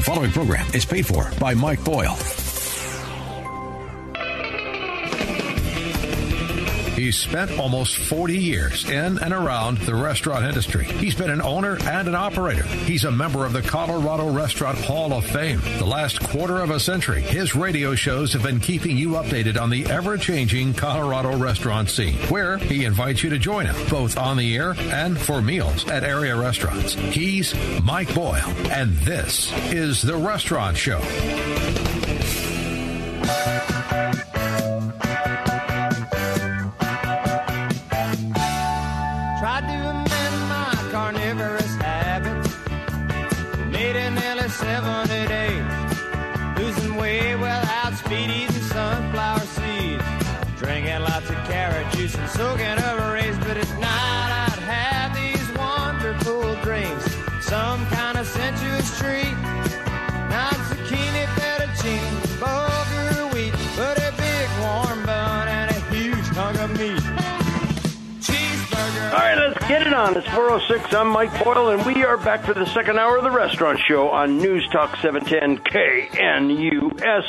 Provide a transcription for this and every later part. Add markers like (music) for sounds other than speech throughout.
The following program is paid for by Mike Boyle. He's spent almost 40 years in and around the restaurant industry. He's been an owner and an operator. He's a member of the Colorado Restaurant Hall of Fame. The last quarter of a century, his radio shows have been keeping you updated on the ever changing Colorado restaurant scene, where he invites you to join him, both on the air and for meals at area restaurants. He's Mike Boyle, and this is The Restaurant Show. On. It's 406. I'm Mike Boyle, and we are back for the second hour of the restaurant show on News Talk 710 KNUS.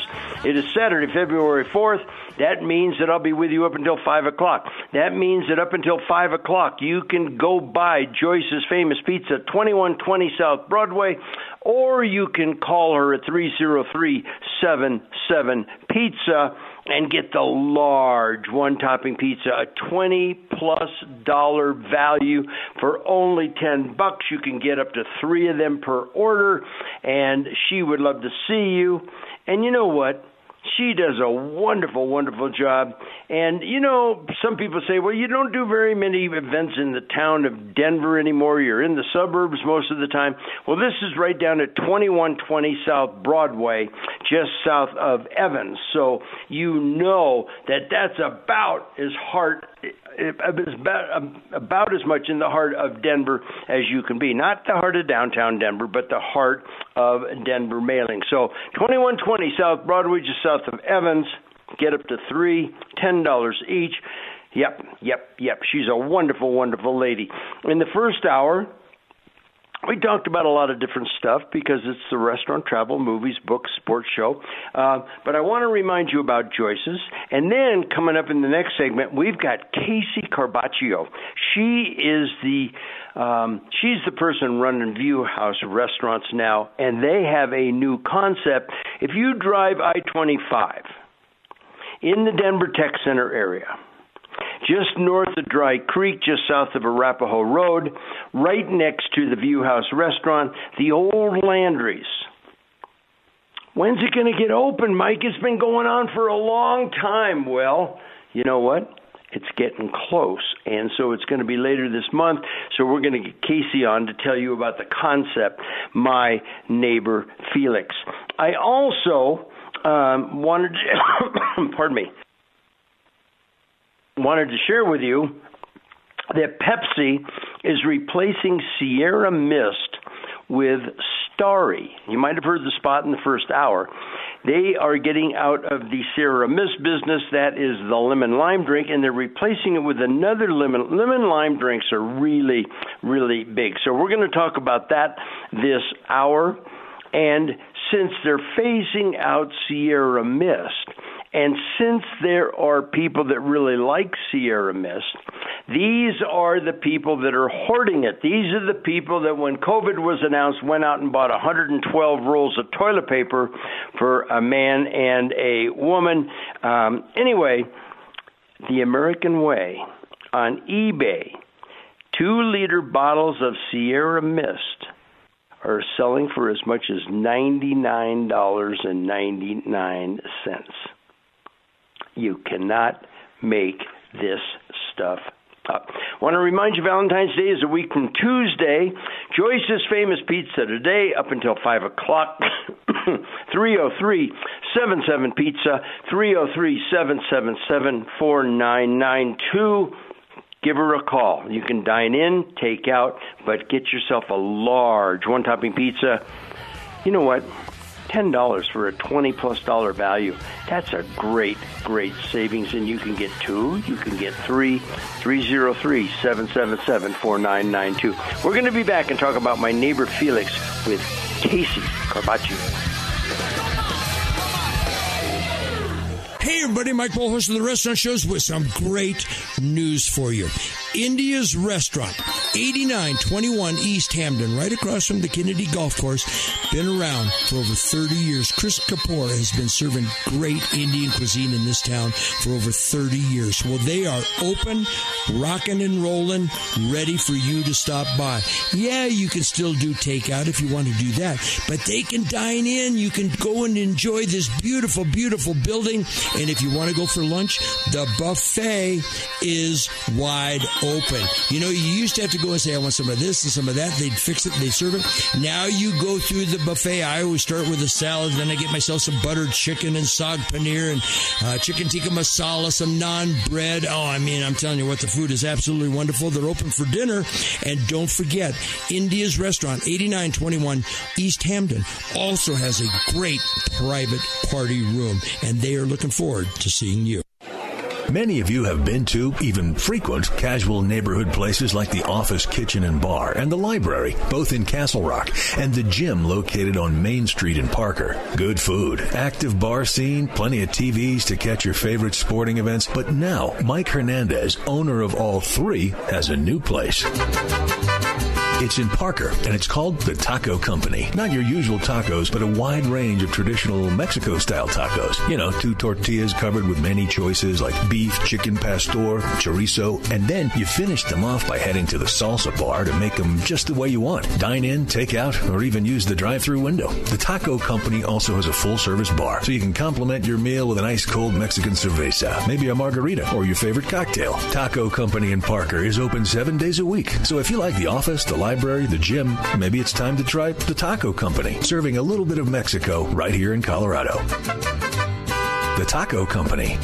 It is Saturday, February 4th. That means that I'll be with you up until 5 o'clock. That means that up until 5 o'clock, you can go buy Joyce's Famous Pizza, 2120 South Broadway, or you can call her at 303 77 Pizza and get the large one topping pizza, a 20 plus dollar value for only 10 bucks. You can get up to 3 of them per order and she would love to see you. And you know what? She does a wonderful, wonderful job. And, you know, some people say, well, you don't do very many events in the town of Denver anymore. You're in the suburbs most of the time. Well, this is right down at 2120 South Broadway, just south of Evans. So you know that that's about as it's about, uh, um, about as much in the heart of Denver as you can be. Not the heart of downtown Denver, but the heart of Denver mailing. So 2120 South Broadway, just south of Evans. Get up to three, ten dollars each. Yep, yep, yep. She's a wonderful, wonderful lady. In the first hour, we talked about a lot of different stuff because it's the restaurant, travel, movies, books, sports show. Uh, but I want to remind you about Joyce's. And then coming up in the next segment, we've got Casey Carbaccio. She is the um, she's the person running View House Restaurants now, and they have a new concept. If you drive I 25 in the Denver Tech Center area, just north of Dry Creek, just south of Arapahoe Road, right next to the View House restaurant, the old Landry's. When's it going to get open, Mike? It's been going on for a long time. Well, you know what? It's getting close, and so it's going to be later this month. So we're going to get Casey on to tell you about the concept, my neighbor Felix. I also um, wanted, to, (coughs) pardon me, wanted to share with you that Pepsi is replacing Sierra Mist with Starry. You might have heard the spot in the first hour. They are getting out of the Sierra Mist business, that is the lemon lime drink, and they're replacing it with another lemon. Lemon lime drinks are really, really big. So we're going to talk about that this hour. And since they're phasing out Sierra Mist, and since there are people that really like Sierra Mist, these are the people that are hoarding it. These are the people that, when COVID was announced, went out and bought 112 rolls of toilet paper for a man and a woman. Um, anyway, the American Way on eBay, two liter bottles of Sierra Mist are selling for as much as $99.99. You cannot make this stuff up. I Want to remind you, Valentine's Day is a week from Tuesday. Joyce's Famous Pizza today up until 5 o'clock. (coughs) 303 77 Pizza, 303 777 4992 give her a call. You can dine in, take out, but get yourself a large one topping pizza. You know what? Ten dollars for a twenty plus dollar value. That's a great, great savings, and you can get two, you can get three, three zero three seven seven seven four nine nine two. We're going to be back and talk about my neighbor Felix with Casey Carbaccio. Hey everybody, Mike host of the Restaurant Shows with some great news for you. India's Restaurant, 8921 East Hampden, right across from the Kennedy Golf Course. Been around for over 30 years. Chris Kapoor has been serving great Indian cuisine in this town for over 30 years. Well, they are open, rocking and rolling, ready for you to stop by. Yeah, you can still do takeout if you want to do that, but they can dine in. You can go and enjoy this beautiful, beautiful building. And if you want to go for lunch, the buffet is wide open. You know, you used to have to go and say, I want some of this and some of that. They'd fix it, they'd serve it. Now you go through the buffet. I always start with a salad, then I get myself some buttered chicken and saag paneer and uh, chicken tikka masala, some naan bread. Oh, I mean, I'm telling you what, the food is absolutely wonderful. They're open for dinner. And don't forget, India's Restaurant, 8921 East Hampden, also has a great private party room. And they are looking forward to seeing you. Many of you have been to, even frequent, casual neighborhood places like the Office Kitchen and Bar and the library, both in Castle Rock, and the gym located on Main Street in Parker. Good food, active bar scene, plenty of TVs to catch your favorite sporting events. But now, Mike Hernandez, owner of all three, has a new place. It's in Parker, and it's called the Taco Company. Not your usual tacos, but a wide range of traditional Mexico style tacos. You know, two tortillas covered with many choices like beef, chicken pastor, chorizo, and then you finish them off by heading to the salsa bar to make them just the way you want. Dine in, take out, or even use the drive through window. The Taco Company also has a full service bar, so you can complement your meal with an ice cold Mexican cerveza, maybe a margarita, or your favorite cocktail. Taco Company in Parker is open seven days a week, so if you like the office, the library, the gym, maybe it's time to try the Taco Company, serving a little bit of Mexico right here in Colorado. The Taco Company.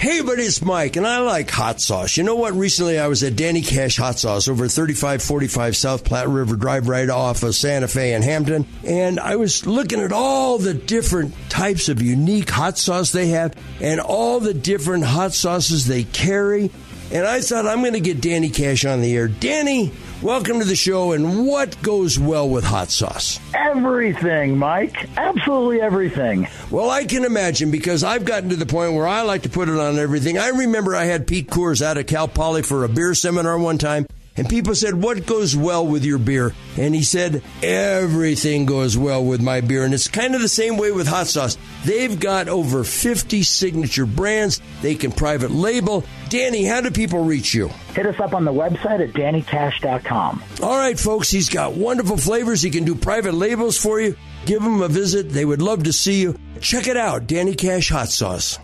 Hey, everybody, it's Mike, and I like hot sauce. You know what? Recently, I was at Danny Cash Hot Sauce over 3545 South Platte River Drive right off of Santa Fe and Hampden, and I was looking at all the different types of unique hot sauce they have and all the different hot sauces they carry. And I thought I'm going to get Danny Cash on the air. Danny, welcome to the show. And what goes well with hot sauce? Everything, Mike. Absolutely everything. Well, I can imagine because I've gotten to the point where I like to put it on everything. I remember I had Pete Coors out of Cal Poly for a beer seminar one time. And people said, What goes well with your beer? And he said, Everything goes well with my beer. And it's kind of the same way with hot sauce. They've got over 50 signature brands. They can private label. Danny, how do people reach you? Hit us up on the website at dannycash.com. All right, folks, he's got wonderful flavors. He can do private labels for you. Give him a visit. They would love to see you. Check it out, Danny Cash Hot Sauce.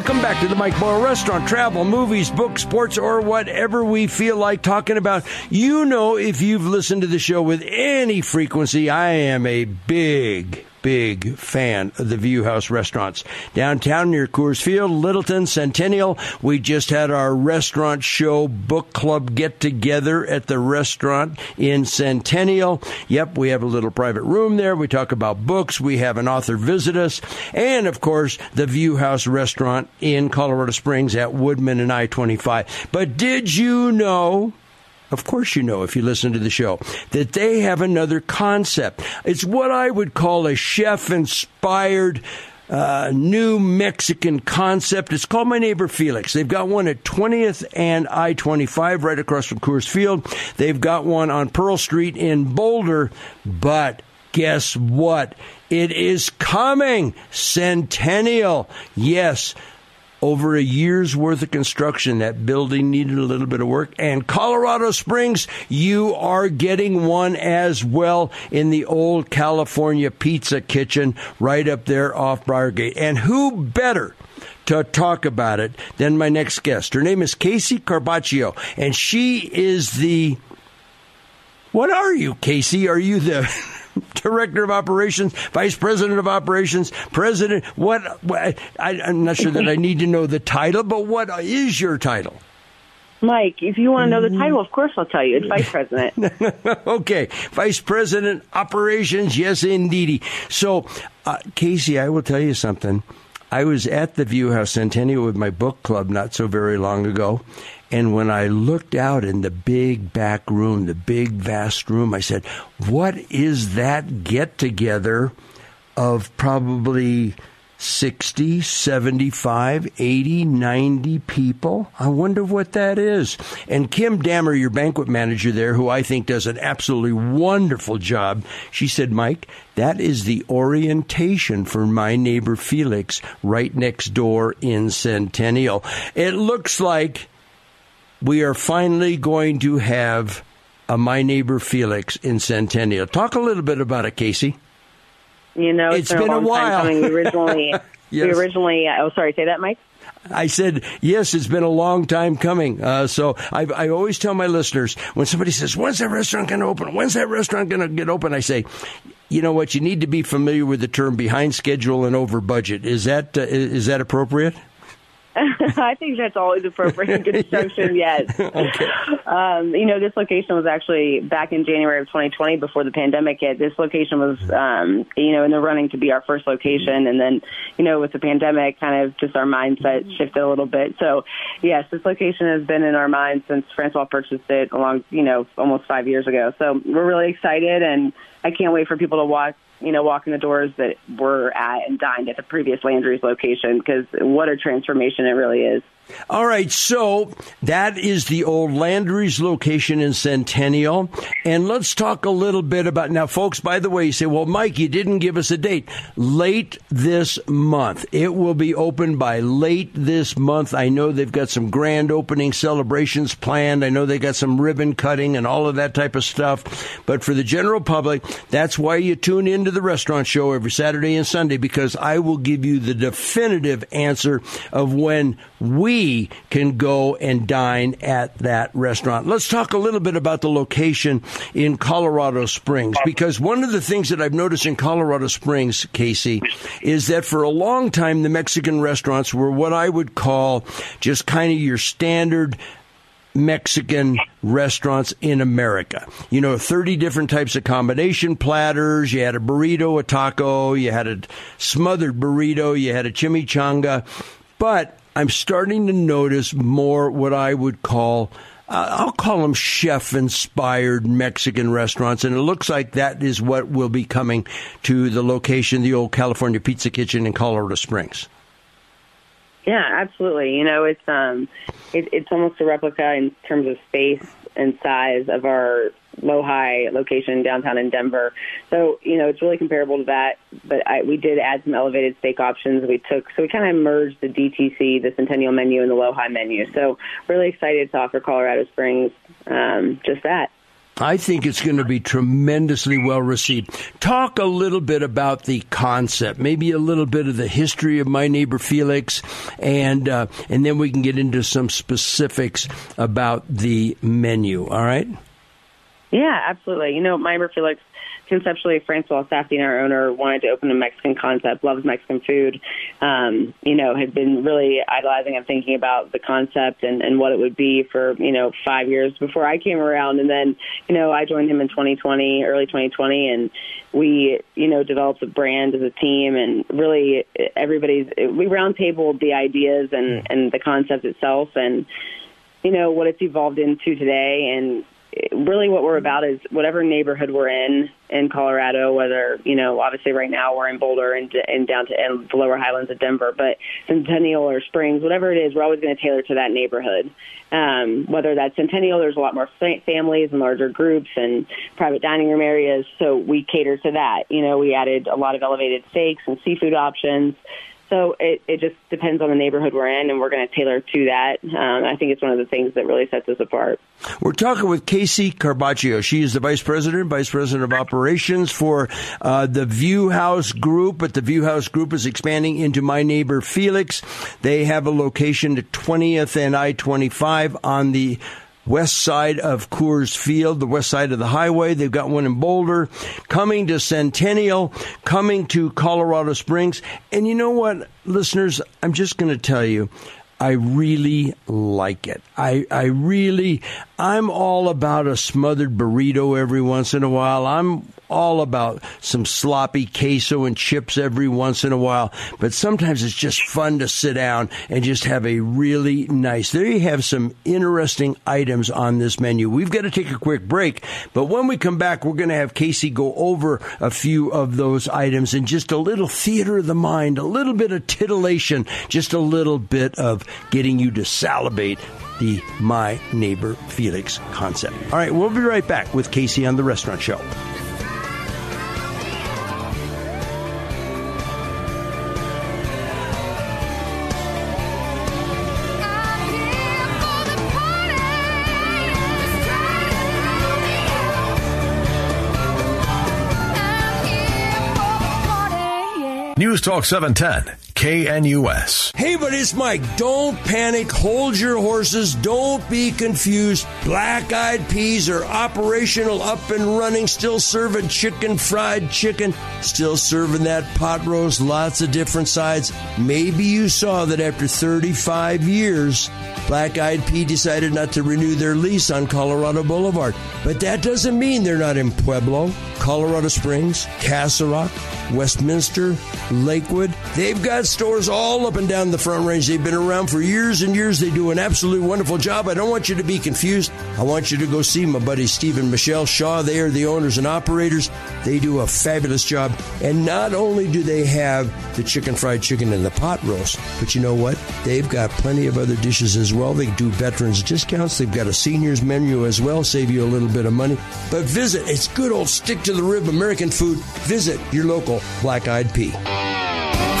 Welcome back to the Mike Boyle Restaurant. Travel, movies, books, sports, or whatever we feel like talking about. You know, if you've listened to the show with any frequency, I am a big, big fan of the View House restaurants. Downtown near Coors Field, Littleton, Centennial. We just had our restaurant show book club get together at the restaurant in Centennial. Yep, we have a little private room there. We talk about books. We have an author visit us. And of course, the View House restaurant in Colorado Springs at Woodman and I 25. But did you know? Of course, you know if you listen to the show that they have another concept. It's what I would call a chef inspired uh, new Mexican concept. It's called My Neighbor Felix. They've got one at 20th and I 25 right across from Coors Field. They've got one on Pearl Street in Boulder, but guess what? It is coming. Centennial. Yes over a year's worth of construction. That building needed a little bit of work. And Colorado Springs, you are getting one as well in the old California Pizza Kitchen right up there off Briargate. And who better to talk about it than my next guest. Her name is Casey Carbaccio, and she is the. What are you, Casey? Are you the (laughs) director of operations, vice president of operations, president? What? what I, I'm not sure that I need to know the title, but what is your title? Mike, if you want to know the title, of course I'll tell you. It's vice president. (laughs) okay, vice president operations. Yes, indeedy. So, uh, Casey, I will tell you something. I was at the View House Centennial with my book club not so very long ago. And when I looked out in the big back room, the big vast room, I said, What is that get together of probably 60, 75, 80, 90 people. I wonder what that is. And Kim Dammer, your banquet manager there, who I think does an absolutely wonderful job, she said, Mike, that is the orientation for my neighbor Felix right next door in Centennial. It looks like we are finally going to have a My Neighbor Felix in Centennial. Talk a little bit about it, Casey. You know, it's it's been, been a, a long while. time coming. We originally, (laughs) Yes. we originally. Oh, sorry. Say that, Mike. I said, yes, it's been a long time coming. Uh, so I, I always tell my listeners when somebody says, when's that restaurant going to open? When's that restaurant going to get open? I say, you know what? You need to be familiar with the term behind schedule and over budget. Is that, uh, is that appropriate? (laughs) I think that's always appropriate in construction. (laughs) Yes. (laughs) Um, you know, this location was actually back in January of 2020 before the pandemic hit. This location was, um, you know, in the running to be our first location, and then, you know, with the pandemic, kind of just our mindset shifted a little bit. So, yes, this location has been in our minds since Francois purchased it along, you know, almost five years ago. So we're really excited, and I can't wait for people to walk you know, walk in the doors that were at and dined at the previous Landry's location because what a transformation it really is. All right, so that is the old Landry's location in Centennial. And let's talk a little bit about now, folks. By the way, you say, well, Mike, you didn't give us a date. Late this month. It will be open by late this month. I know they've got some grand opening celebrations planned. I know they got some ribbon cutting and all of that type of stuff. But for the general public, that's why you tune into the restaurant show every Saturday and Sunday because I will give you the definitive answer of when we can go and dine at that restaurant. Let's talk a little bit about the location in Colorado Springs because one of the things that I've noticed in Colorado Springs, Casey, is that for a long time the Mexican restaurants were what I would call just kind of your standard Mexican restaurants in America. You know, 30 different types of combination platters. You had a burrito, a taco, you had a smothered burrito, you had a chimichanga. But I'm starting to notice more what I would call uh, I'll call them chef inspired Mexican restaurants. And it looks like that is what will be coming to the location, the old California Pizza Kitchen in Colorado Springs. Yeah, absolutely. You know, it's um, it, it's almost a replica in terms of space and size of our Lohi location downtown in Denver. So, you know, it's really comparable to that. But I, we did add some elevated steak options. We took so we kind of merged the DTC, the Centennial menu, and the Lohi menu. So, really excited to offer Colorado Springs um, just that. I think it's going to be tremendously well received. Talk a little bit about the concept, maybe a little bit of the history of my neighbor Felix, and uh, and then we can get into some specifics about the menu. All right. Yeah, absolutely. You know, my neighbor Felix conceptually, Francois Safieddine, our owner, wanted to open a Mexican concept, loves Mexican food, um, you know, had been really idolizing and thinking about the concept and, and what it would be for, you know, five years before I came around. And then, you know, I joined him in 2020, early 2020, and we, you know, developed a brand as a team and really everybody's, we roundtabled the ideas and, and the concept itself and, you know, what it's evolved into today. And really what we're about is whatever neighborhood we're in in Colorado, whether, you know, obviously right now we're in Boulder and, and down to and the lower highlands of Denver, but Centennial or Springs, whatever it is, we're always going to tailor to that neighborhood. Um, whether that's Centennial, there's a lot more fa- families and larger groups and private dining room areas, so we cater to that. You know, we added a lot of elevated steaks and seafood options. So it, it just depends on the neighborhood we're in, and we're going to tailor to that. Um, I think it's one of the things that really sets us apart. We're talking with Casey Carbaccio. She is the vice president, vice president of operations for uh, the View House Group. But the View House Group is expanding into my neighbor Felix. They have a location at 20th and I 25 on the west side of Coors Field, the west side of the highway. They've got one in Boulder, coming to Centennial, coming to Colorado Springs. And you know what, listeners? I'm just going to tell you. I really like it. I, I really, I'm all about a smothered burrito every once in a while. I'm all about some sloppy queso and chips every once in a while, but sometimes it's just fun to sit down and just have a really nice. There you have some interesting items on this menu. We've got to take a quick break, but when we come back, we're going to have Casey go over a few of those items and just a little theater of the mind, a little bit of titillation, just a little bit of getting you to salivate the My Neighbor Felix concept. All right, we'll be right back with Casey on the Restaurant Show. News Talk 710, KNUS. Hey, but it's Mike. Don't panic. Hold your horses. Don't be confused. Black eyed peas are operational, up and running, still serving chicken, fried chicken, still serving that pot roast, lots of different sides. Maybe you saw that after 35 years, Black Eyed Pea decided not to renew their lease on Colorado Boulevard. But that doesn't mean they're not in Pueblo, Colorado Springs, Castle Rock, Westminster, Lakewood. They've got stores all up and down the Front Range. They've been around for years and years. They do an absolutely wonderful job. I don't want you to be confused. I want you to go see my buddy Steve and Michelle Shaw. They are the owners and operators. They do a fabulous job. And not only do they have the chicken fried chicken and the pot roast, but you know what? They've got plenty of other dishes as well. They do veterans discounts. They've got a seniors menu as well, save you a little bit of money. But visit, it's good old stick to the rib American food. Visit your local Black Eyed Pea.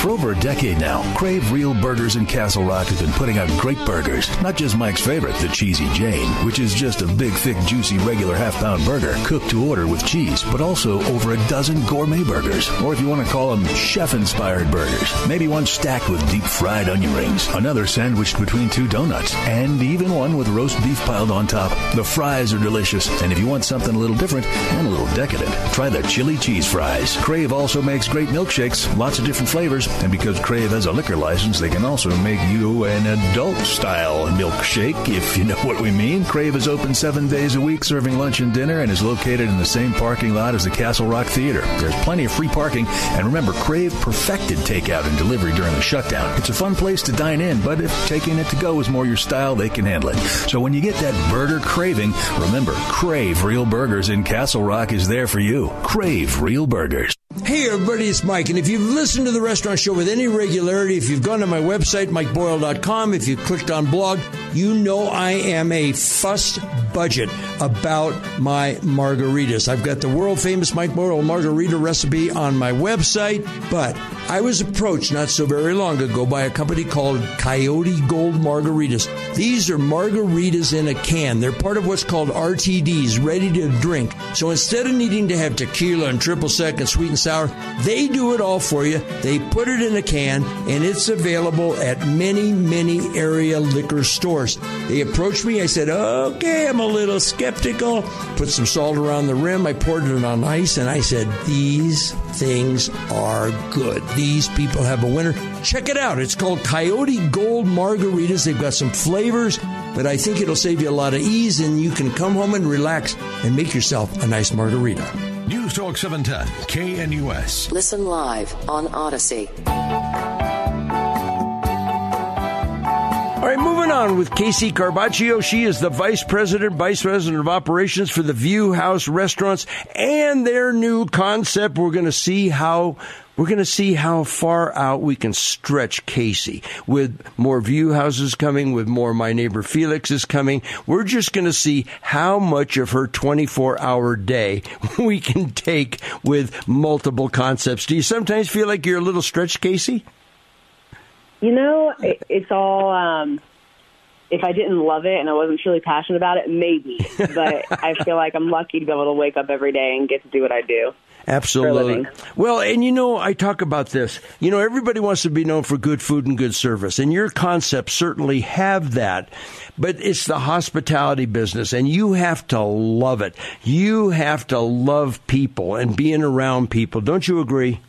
For over a decade now, Crave Real Burgers in Castle Rock has been putting out great burgers. Not just Mike's favorite, the Cheesy Jane, which is just a big, thick, juicy, regular half pound burger cooked to order with cheese, but also over a dozen gourmet burgers. Or if you want to call them chef inspired burgers, maybe one stacked with deep fried onion rings, another sandwiched between two donuts, and even one with roast beef piled on top. The fries are delicious, and if you want something a little different and a little decadent, try the chili cheese fries. Crave also makes great milkshakes, lots of different flavors, and because Crave has a liquor license, they can also make you an adult style milkshake, if you know (laughs) what we mean. Crave is open seven days a week, serving lunch and dinner, and is located in the same parking lot as the Castle Rock Theater. There's plenty of free parking, and remember, Crave perfected takeout and delivery during the shutdown. It's a fun place to dine in, but if taking it to go is more your style, they can handle it. So when you get that burger craving, remember, Crave Real Burgers in Castle Rock is there for you. Crave Real Burgers. Hey everybody, it's Mike, and if you've listened to the restaurant show with any regularity, if you've gone to my website, mikeboyle.com, if you clicked on blog, you know I am a fussed budget about my margaritas. I've got the world famous Mike Boyle margarita recipe on my website, but I was approached not so very long ago by a company called Coyote Gold Margaritas. These are margaritas in a can. They're part of what's called RTDs, ready to drink. So instead of needing to have tequila and triple sec and sweet and sour, they do it all for you. They put it in a can and it's available at many, many area liquor stores. They approached me. I said, okay, I'm a little skeptical. Put some salt around the rim. I poured it on ice and I said, these things are good. These people have a winner. Check it out. It's called Coyote Gold Margaritas. They've got some flavors, but I think it'll save you a lot of ease and you can come home and relax and make yourself a nice margarita. News Talk 710, KNUS. Listen live on Odyssey. All right, moving on with Casey Carbaccio. She is the Vice President, Vice President of Operations for the View House Restaurants and their new concept. We're going to see how we're going to see how far out we can stretch Casey with more view houses coming, with more My Neighbor Felix is coming. We're just going to see how much of her 24 hour day (laughs) we can take with multiple concepts. Do you sometimes feel like you're a little stretched, Casey? You know, it, it's all. Um, if I didn't love it and I wasn't truly passionate about it, maybe. (laughs) But I feel like I'm lucky to be able to wake up every day and get to do what I do. Absolutely. Well, and you know, I talk about this. You know, everybody wants to be known for good food and good service, and your concepts certainly have that. But it's the hospitality business, and you have to love it. You have to love people and being around people. Don't you agree?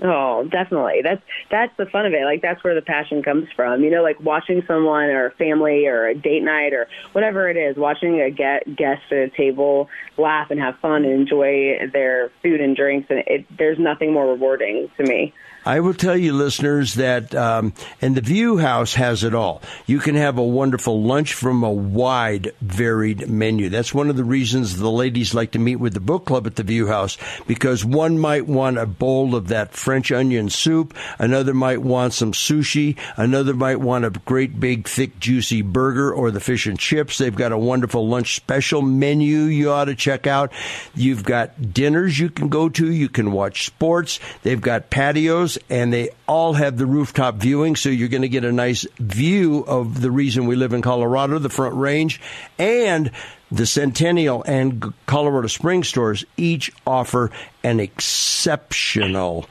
Oh, definitely. That's that's the fun of it. Like that's where the passion comes from. You know, like watching someone or family or a date night or whatever it is, watching a get, guest at a table laugh and have fun and enjoy their food and drinks, and it, there's nothing more rewarding to me. I will tell you, listeners, that um, and the View House has it all. You can have a wonderful lunch from a wide, varied menu. That's one of the reasons the ladies like to meet with the book club at the View House because one might want a bowl of that French onion soup, another might want some sushi, another might want a great big, thick, juicy burger or the fish and chips. They've got a wonderful lunch special menu you ought to check out. You've got dinners you can go to. You can watch sports. They've got patios and they all have the rooftop viewing, so you're going to get a nice view of the reason we live in Colorado, the Front Range, and the Centennial and Colorado Springs stores each offer an exceptional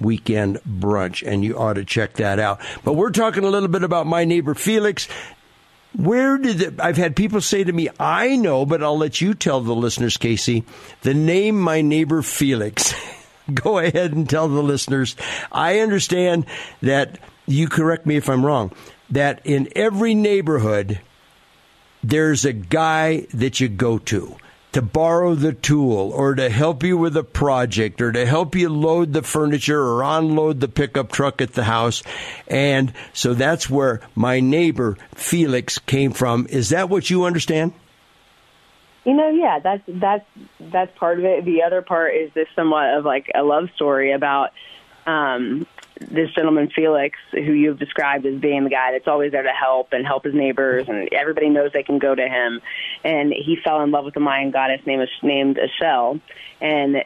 weekend brunch, and you ought to check that out. But we're talking a little bit about my neighbor Felix. Where did I've had people say to me, I know, but I'll let you tell the listeners, Casey, the name my neighbor Felix. (laughs) (laughs) go ahead and tell the listeners. I understand that you correct me if I'm wrong, that in every neighborhood, there's a guy that you go to to borrow the tool or to help you with a project or to help you load the furniture or unload the pickup truck at the house. And so that's where my neighbor Felix came from. Is that what you understand? You know, yeah, that's that's that's part of it. The other part is this somewhat of like a love story about um, this gentleman Felix, who you've described as being the guy that's always there to help and help his neighbors, and everybody knows they can go to him. And he fell in love with a Mayan goddess named named Ixchel, and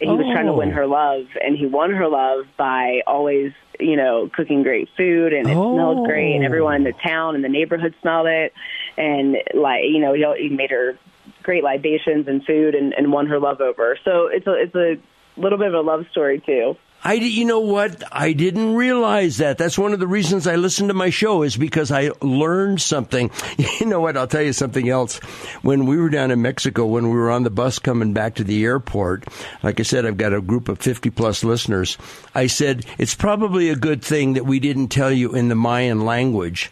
he was trying to win her love, and he won her love by always, you know, cooking great food, and it Oh. smelled great, and everyone in the town and the neighborhood smelled it, and like, you know, he, he made her great libations and food, and, and won her love over. So it's a it's a little bit of a love story too. I, you know what? I didn't realize that. That's one of the reasons I listen to my show is because I learned something. (laughs) You know what? I'll tell you something else. When we were down in Mexico, when we were on the bus coming back to the airport, like I said, I've got a group of 50 plus listeners. I said, it's probably a good thing that we didn't tell you in the Mayan language.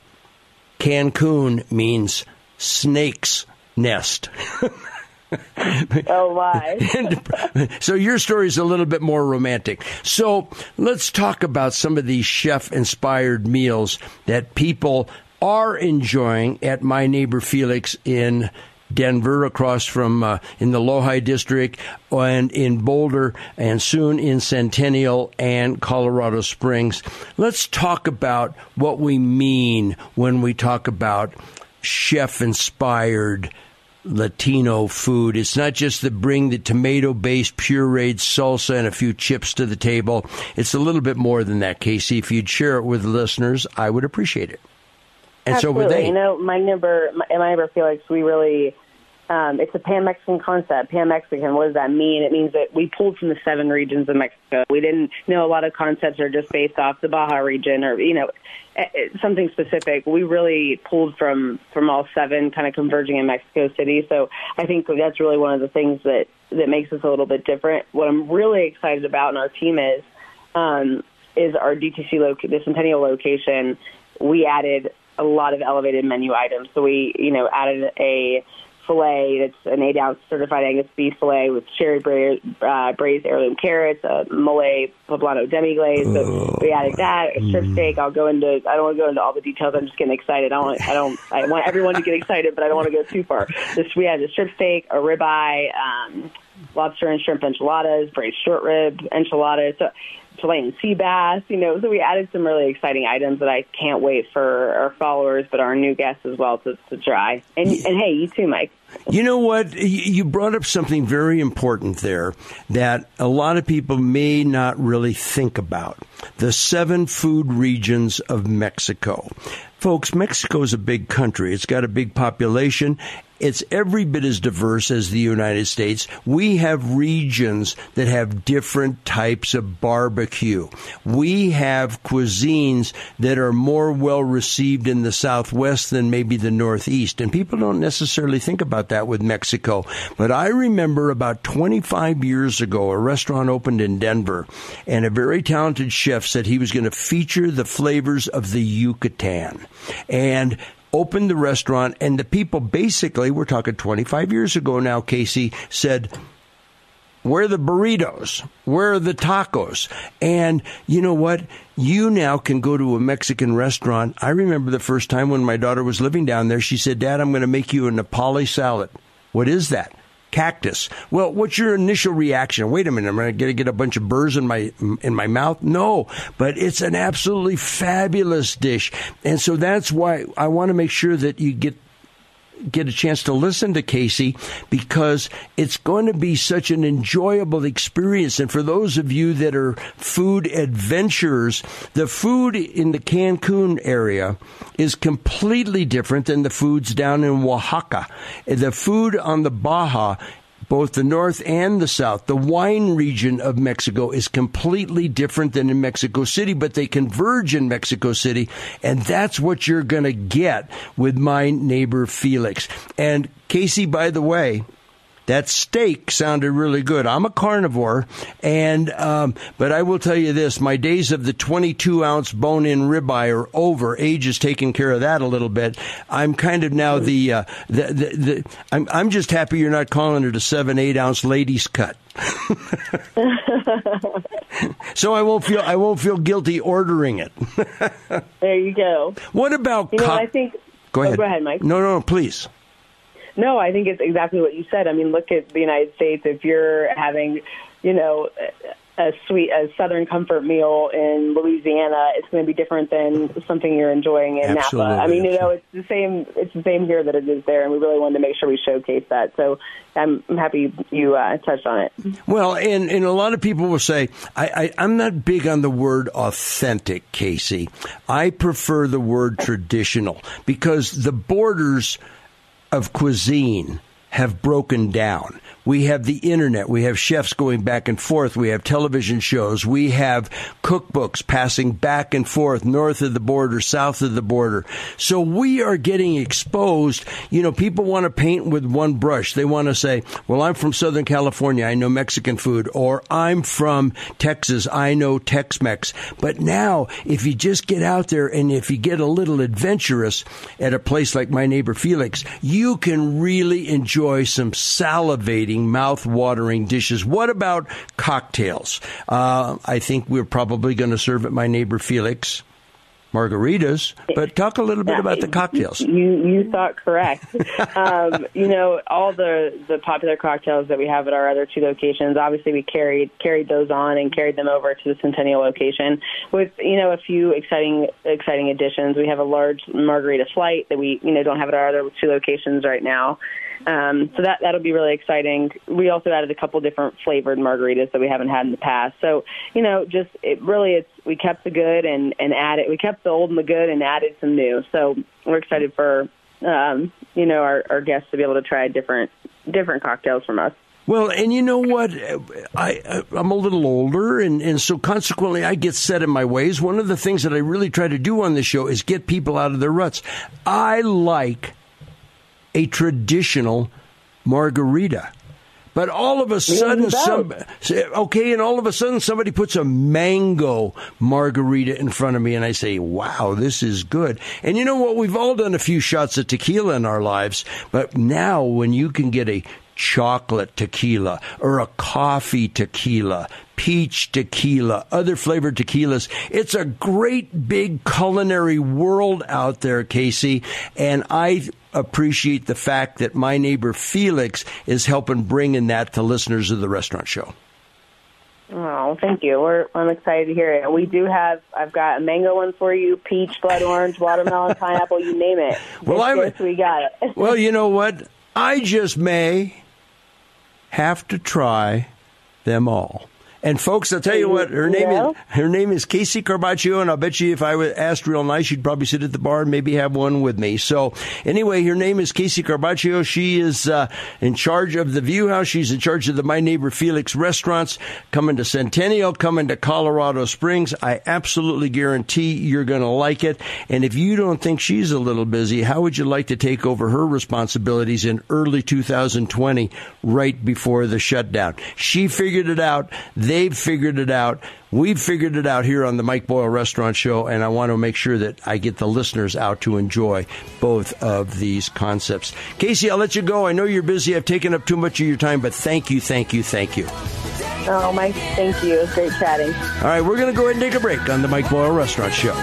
Cancun means snake's nest. (laughs) Oh (laughs) my! so your story is a little bit more romantic. So let's talk about some of these chef-inspired meals that people are enjoying at my neighbor Felix in Denver, across from uh, in the Lohi district, and in Boulder, and soon in Centennial and Colorado Springs. Let's talk about what we mean when we talk about chef-inspired. Latino food. It's not just to bring the tomato based pureed salsa and a few chips to the table. It's a little bit more than that, Casey. If you'd share it with the listeners, I would appreciate it. And Absolutely. so would they. You know, my neighbor, my, my neighbor Felix, we really, um, it's a Pan Mexican concept. Pan Mexican, what does that mean? It means that we pulled from the seven regions of Mexico. We didn't know a lot of concepts are just based off the Baja region or you know something specific. We really pulled from from all seven, kind of converging in Mexico City. So I think that's really one of the things that that makes us a little bit different. What I'm really excited about, and our team is, um, is our DTC loc the Centennial location. We added a lot of elevated menu items. So we, you know, added a filet that's an eight ounce certified Angus beef filet with cherry bra- uh, braised heirloom carrots, a mole poblano demi glaze. So we added that, a strip steak. I'll go into. I don't want to go into all the details. I'm just getting excited. I don't, I don't. I want everyone to get excited, but I don't want to go too far. This we had a strip steak, a ribeye. Um, lobster and shrimp enchiladas, braised short rib enchiladas. So Chilean sea bass, you know. So we added some really exciting items that I can't wait for our followers, but our new guests as well to, to try. And and hey, you too, Mike. You know what? You brought up something very important there that a lot of people may not really think about the seven food regions of Mexico. Folks, Mexico is a big country. It's got a big population. It's every bit as diverse as the United States. We have regions that have different types of barbecue. We have cuisines that are more well received in the Southwest than maybe the Northeast. And people don't necessarily think about that with Mexico. But I remember about 25 years ago, a restaurant opened in Denver, and a very talented chef said he was going to feature the flavors of the Yucatan. And opened the restaurant, and the people basically, we're talking 25 years ago now, Casey, said, where are the burritos? Where are the tacos? And you know what? You now can go to a Mexican restaurant. I remember the first time when my daughter was living down there, she said, Dad, I'm going to make you a Nepali salad. What is that? Cactus. Well, what's your initial reaction? Wait a minute, am I'm going to get a bunch of burrs in my in my mouth? No, but it's an absolutely fabulous dish, and so that's why I want to make sure that you get get a chance to listen to Casey because it's going to be such an enjoyable experience. And for those of you that are food adventurers, the food in the Cancun area is completely different than the foods down in Oaxaca. The food on the Baja both the north and the south. The wine region of Mexico is completely different than in Mexico City, but they converge in Mexico City, and that's what you're going to get with my neighbor Felix. And Casey, by the way, that steak sounded really good. I'm a carnivore, and um, but I will tell you this: my days of the 22 ounce bone in ribeye are over. Age has taken care of that a little bit. I'm kind of now the uh, the, the, the I'm I'm just happy you're not calling it a seven eight ounce ladies cut. (laughs) so I won't feel I won't feel guilty ordering it. (laughs) there you go. What about? You know, co- I think. Go ahead. Oh, go ahead, Mike. No, no, please. No, I think it's exactly what you said. I mean, look at the United States. If you're having, you know, a sweet, a Southern comfort meal in Louisiana, it's going to be different than something you're enjoying in Absolutely. Napa. I mean, you know, it's the same. It's the same here that it is there, and we really wanted to make sure we showcase that. So I'm, I'm happy you uh, touched on it. Well, and, and a lot of people will say, I, I, I'm not big on the word authentic, Casey. I prefer the word traditional because the borders of cuisine have broken down. We have the internet. We have chefs going back and forth. We have television shows. We have cookbooks passing back and forth north of the border, south of the border. So we are getting exposed. You know, people want to paint with one brush. They want to say, well, I'm from Southern California. I know Mexican food. Or I'm from Texas. I know Tex Mex. But now, if you just get out there and if you get a little adventurous at a place like my neighbor Felix, you can really enjoy some salivating mouth watering dishes. What about cocktails? Uh, I think we're probably going to serve at my neighbor Felix margaritas, but talk a little bit about the cocktails. (laughs) You you thought correct. (laughs) um, you know, all the the popular cocktails that we have at our other two locations. Obviously, we carried carried those on and carried them over to the Centennial location with you know a few exciting exciting additions. We have a large margarita flight that we you know don't have at our other two locations right now. Um, so that that'll be really exciting. We also added a couple different flavored margaritas that we haven't had in the past. So you know, just it really it's we kept the good and and added we kept the old and the good and added some new. So we're excited for um, you know our, our guests to be able to try different different cocktails from us. Well, and you know what? I, I'm a little older, and, and so consequently, I get set in my ways. One of the things that I really try to do on this show is get people out of their ruts. I like a traditional margarita. But all of a sudden, some okay, and all of a sudden, somebody puts a mango margarita in front of me, and I say, "Wow, this is good." And you know what? We've all done a few shots of tequila in our lives, but now when you can get a chocolate tequila or a coffee tequila, peach tequila, other flavored tequilas. It's a great big culinary world out there, Casey. And I appreciate the fact that my neighbor Felix is helping bring in that to listeners of the restaurant show. Oh, thank you. We're, I'm excited to hear it. We do have. I've got a mango one for you, peach, blood orange, watermelon, (laughs) pineapple. You name it. Well, I we got it. Well, you know what? I just may have to try them all. And folks, I'll tell you what, her name Yeah. is her name is Casey Carbaccio, and I'll bet you if I was asked real nice, she'd probably sit at the bar and maybe have one with me. So anyway, her name is Casey Carbaccio. She is uh, in charge of the View House. She's in charge of the My Neighbor Felix restaurants. Coming to Centennial, coming to Colorado Springs. I absolutely guarantee you're going to like it. And if you don't think she's a little busy, how would you like to take over her responsibilities in early 2020, right before the shutdown? She figured it out. They've figured it out. We've figured it out here on the Mike Boyle Restaurant Show, and I want to make sure that I get the listeners out to enjoy both of these concepts. Casey, I'll let you go. I know you're busy. I've taken up too much of your time, but thank you, thank you, thank you. Oh, Mike, thank you. It was great chatting. All right, we're going to go ahead and take a break on the Mike Boyle Restaurant Show.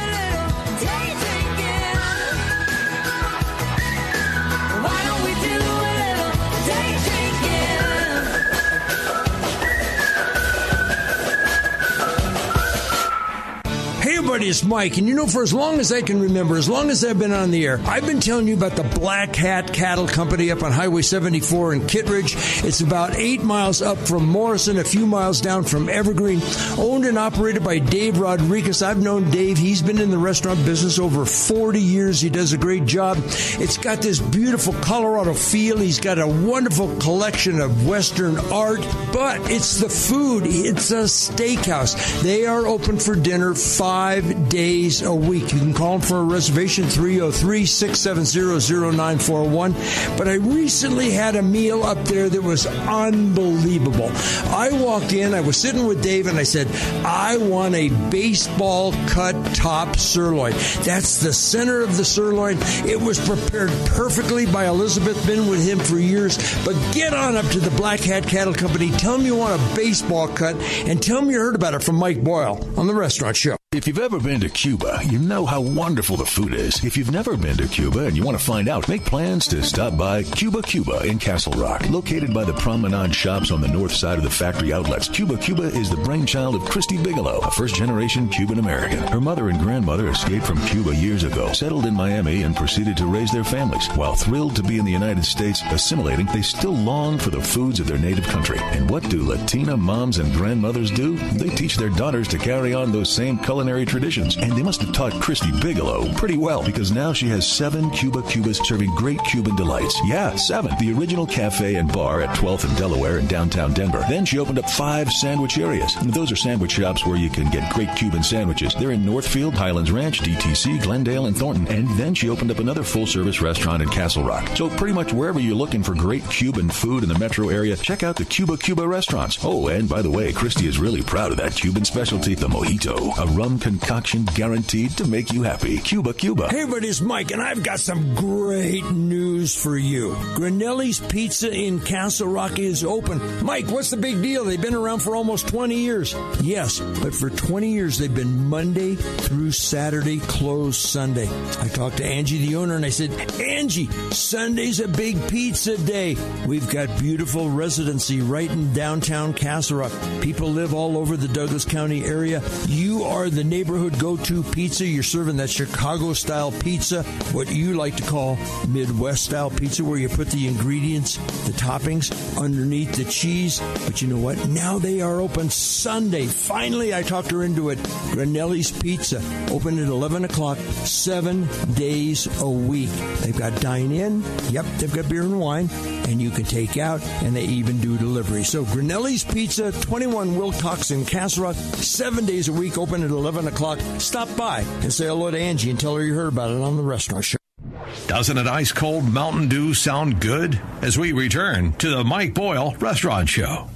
Everybody, it's Mike. And you know, for as long as I can remember, as long as I've been on the air, I've been telling you about the Black Hat Cattle Company up on Highway 74 in Kittredge. It's about eight miles up from Morrison, a few miles down from Evergreen. Owned and operated by Dave Rodriguez. I've known Dave. He's been in the restaurant business over 40 years. He does a great job. It's got this beautiful Colorado feel. He's got a wonderful collection of Western art, but it's the food. It's a steakhouse. They are open for dinner five days a week. You can call them for a reservation 303 670 0941. But I recently had a meal up there that was unbelievable. I walked in, I was sitting with Dave, and I said, I want a baseball cut top sirloin. That's the center of the sirloin. It was prepared perfectly by Elizabeth. Been with him for years. But get on up to the Black Hat Cattle Company. Tell them you want a baseball cut, and tell them you heard about it from Mike Boyle on the Restaurant Show. If you've ever been to Cuba, you know how wonderful the food is. If you've never been to Cuba and you want to find out, make plans to stop by Cuba Cuba in Castle Rock. Located by the promenade shops on the north side of the factory outlets, Cuba Cuba is the brainchild of Christy Bigelow, a first generation Cuban American. Her mother and grandmother escaped from Cuba years ago, settled in Miami, and proceeded to raise their families. While thrilled to be in the United States assimilating, they still long for the foods of their native country. And what do Latina moms and grandmothers do? They teach their daughters to carry on those same culinary traditions. And they must have taught Christy Bigelow pretty well because now she has seven Cuba Cubas serving great Cuban delights. Yeah, seven. The original cafe and bar at 12th and Delaware in downtown Denver. Then she opened up five sandwich areas. Those are sandwich shops where you can get great Cuban sandwiches. They're in Northfield, Highlands Ranch, DTC, Glendale, and Thornton. And then she opened up another full service restaurant in Castle Rock. So pretty much wherever you're looking for great Cuban food in the metro area, check out the Cuba Cuba restaurants. Oh, and by the way, Christy is really proud of that Cuban specialty, the mojito, a rum concoction guaranteed to make you happy. Cuba Cuba. Hey, everybody, it's Mike, and I've got some great news for you. Granelli's Pizza in Castle Rock is open. Mike, what's the big deal? They've been around for almost 20 years. Yes, but for 20 years, they've been Monday through Saturday, closed Sunday. I talked to Angie, the owner, and I said, Angie, Sunday's a big pizza day. We've got beautiful residency right in downtown Castle Rock. People live all over the Douglas County area. You are the neighborhood go to pizza. You're serving that Chicago style pizza, what you like to call Midwest style pizza, where you put the ingredients, the toppings underneath the cheese. But you know what? Now they are open Sunday. Finally, I talked her into it. Granelli's Pizza, open at 11 o'clock, seven days a week. They've got dine in. Yep, they've got beer and wine, and you can take out, and they even do delivery. So Granelli's Pizza, 21 Wilcox in Castle seven days a week, open at 11 o'clock. Stop by and say hello to Angie and tell her you heard about it on the restaurant show. Doesn't an ice cold Mountain Dew sound good? As we return to the Mike Boyle Restaurant Show.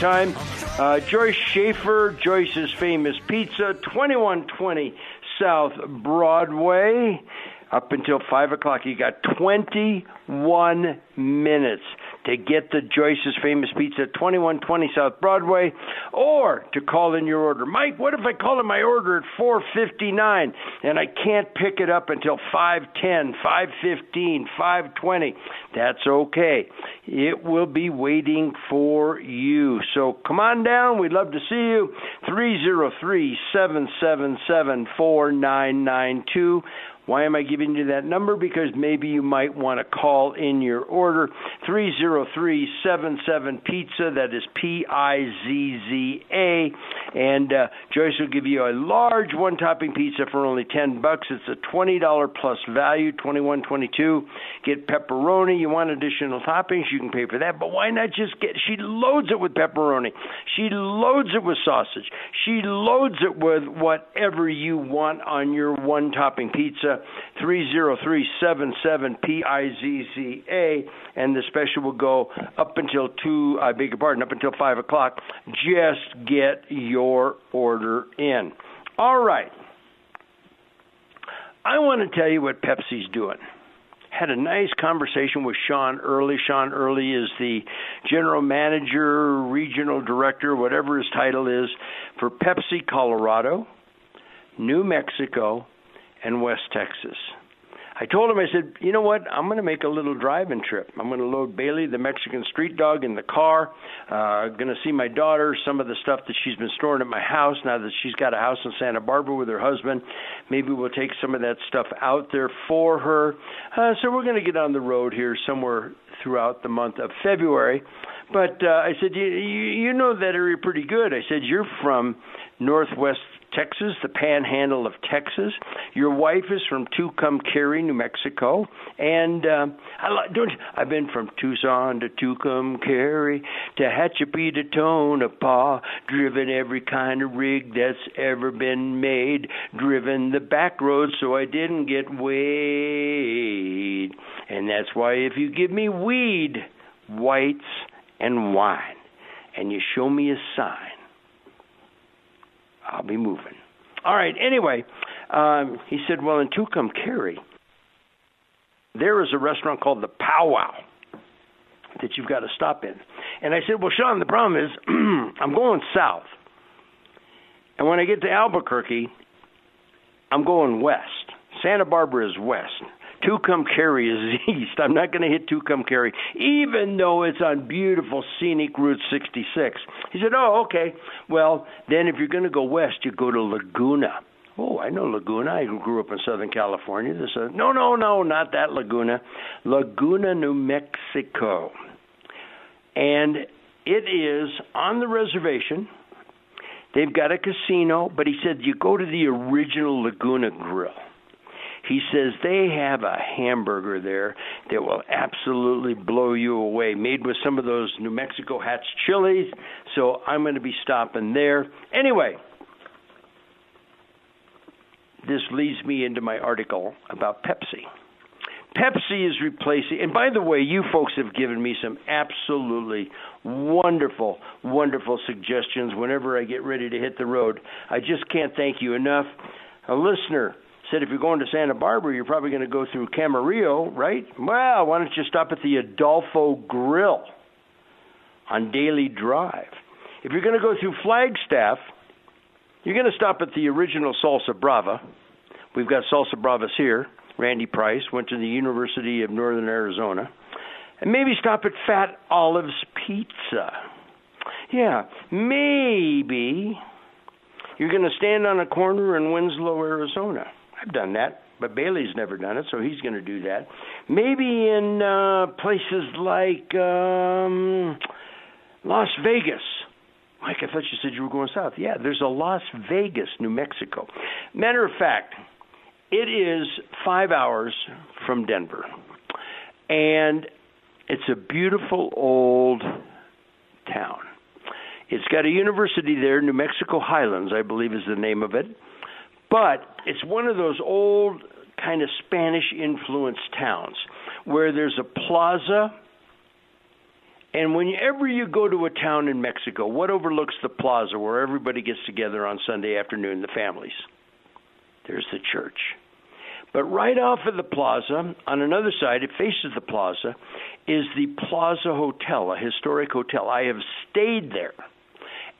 Time Uh, Joyce Schaefer, Joyce's Famous Pizza, 2120 South Broadway. Up until 5 o'clock, you got 21 minutes to get the Joyce's Famous Pizza, 2120 South Broadway, or to call in your order. Mike, what if I call in my order at 4:59 and I can't pick it up until 5:10, 5:15, 5:20? That's okay. It will be waiting for you. So come on down. We'd love to see you. 303-777-4992. Why am I giving you that number? Because maybe you might want to call in your order 30377 Pizza. That is P I Z Z A. And uh, Joyce will give you a large one topping pizza for only 10 bucks. It's a $20 plus value, 21.22. Get pepperoni. You want additional toppings, you can pay for that. But why not just get she loads it with pepperoni. She loads it with sausage. She loads it with whatever you want on your one topping pizza. 30377 P-I-Z-Z-A, and the special will go up until 2, I beg your pardon, up until 5 o'clock. Just get your order in. All right. I want to tell you what Pepsi's doing had a nice conversation with Sean Early. Sean Early is the general manager, regional director, whatever his title is, for Pepsi Colorado, New Mexico, and West Texas. I told him, I said, you know what? I'm going to make a little driving trip. I'm going to load Bailey, the Mexican street dog, in the car. Uh, going to see my daughter, some of the stuff that she's been storing at my house now that she's got a house in Santa Barbara with her husband. Maybe we'll take some of that stuff out there for her. Uh, so we're going to get on the road here somewhere throughout the month of February. But uh, I said, you, you, you know that area pretty good. I said, you're from Northwest Texas, the panhandle of Texas. Your wife is from Tucumcari, New Mexico, and uh, I like, don't. I've been from Tucson to Tucumcari Tehachapi to Tonopah, driven every kind of rig that's ever been made, driven the back roads so I didn't get weighed, and that's why if you give me weed, whites, and wine, and you show me a sign I'll be moving. All right. Anyway, um, he said, well, in Tucumcari, there is a restaurant called the Powwow that you've got to stop in. And I said, well, Sean, the problem is (clears throat) I'm going south. And when I get to Albuquerque, I'm going west. Santa Barbara is west. Tucumcari is (laughs) east. I'm not going to hit Tucumcari, even though it's on beautiful scenic Route 66. He said, "Oh, okay. Well, then if you're going to go west, you go to Laguna." Oh, I know Laguna. I grew up in Southern California. This, uh, no, no, no, not that Laguna. Laguna, New Mexico. And it is on the reservation. They've got a casino, but he said you go to the original Laguna Grill. He says they have a hamburger there that will absolutely blow you away, made with some of those New Mexico Hatch chilies. So I'm going to be stopping there. Anyway, this leads me into my article about Pepsi. Pepsi is replacing, and by the way, you folks have given me some absolutely wonderful, wonderful suggestions whenever I get ready to hit the road. I just can't thank you enough. A listener said if you're going to Santa Barbara, you're probably going to go through Camarillo, right? Well, why don't you stop at the Adolfo Grill on Daily Drive? If you're going to go through Flagstaff, you're going to stop at the original Salsa Brava. We've got Salsa Bravas here. Randy Price went to the University of Northern Arizona. And maybe stop at Fat Olives Pizza. Yeah, maybe you're going to stand on a corner in Winslow, Arizona I've done that, but Bailey's never done it, so he's going to do that. Maybe in uh, places like um, Las Vegas. Mike, I thought you said you were going south. Yeah, there's a Las Vegas, New Mexico. Matter of fact, it is five hours from Denver. And it's a beautiful old town. It's got a university there, New Mexico Highlands, I believe is the name of it. But it's one of those old kind of Spanish influenced towns where there's a plaza And whenever you go to a town in Mexico, what overlooks the plaza where everybody gets together on Sunday afternoon, the families? There's the church. But right off of the plaza, on another side, it faces the plaza, is the Plaza Hotel, a historic hotel. I have stayed there,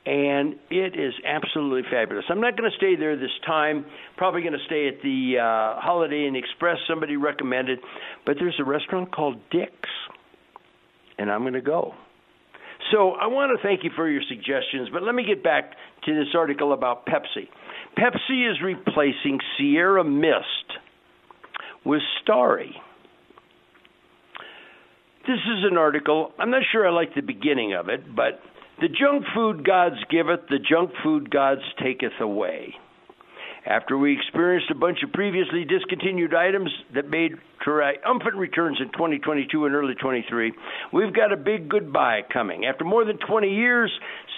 and it is absolutely fabulous. I'm not going to stay there this time. Probably going to stay at the uh, Holiday Inn Express. Somebody recommended, but there's a restaurant called Dick's, and I'm going to go. So I want to thank you for your suggestions, but let me get back to this article about Pepsi. Pepsi is replacing Sierra Mist with Starry. This is an article. I'm not sure I like the beginning of it, but the junk food gods giveth, the junk food gods taketh away. After we experienced a bunch of previously discontinued items that made triumphant returns in 2022 and early 23, we've got a big goodbye coming. After more than 20 years,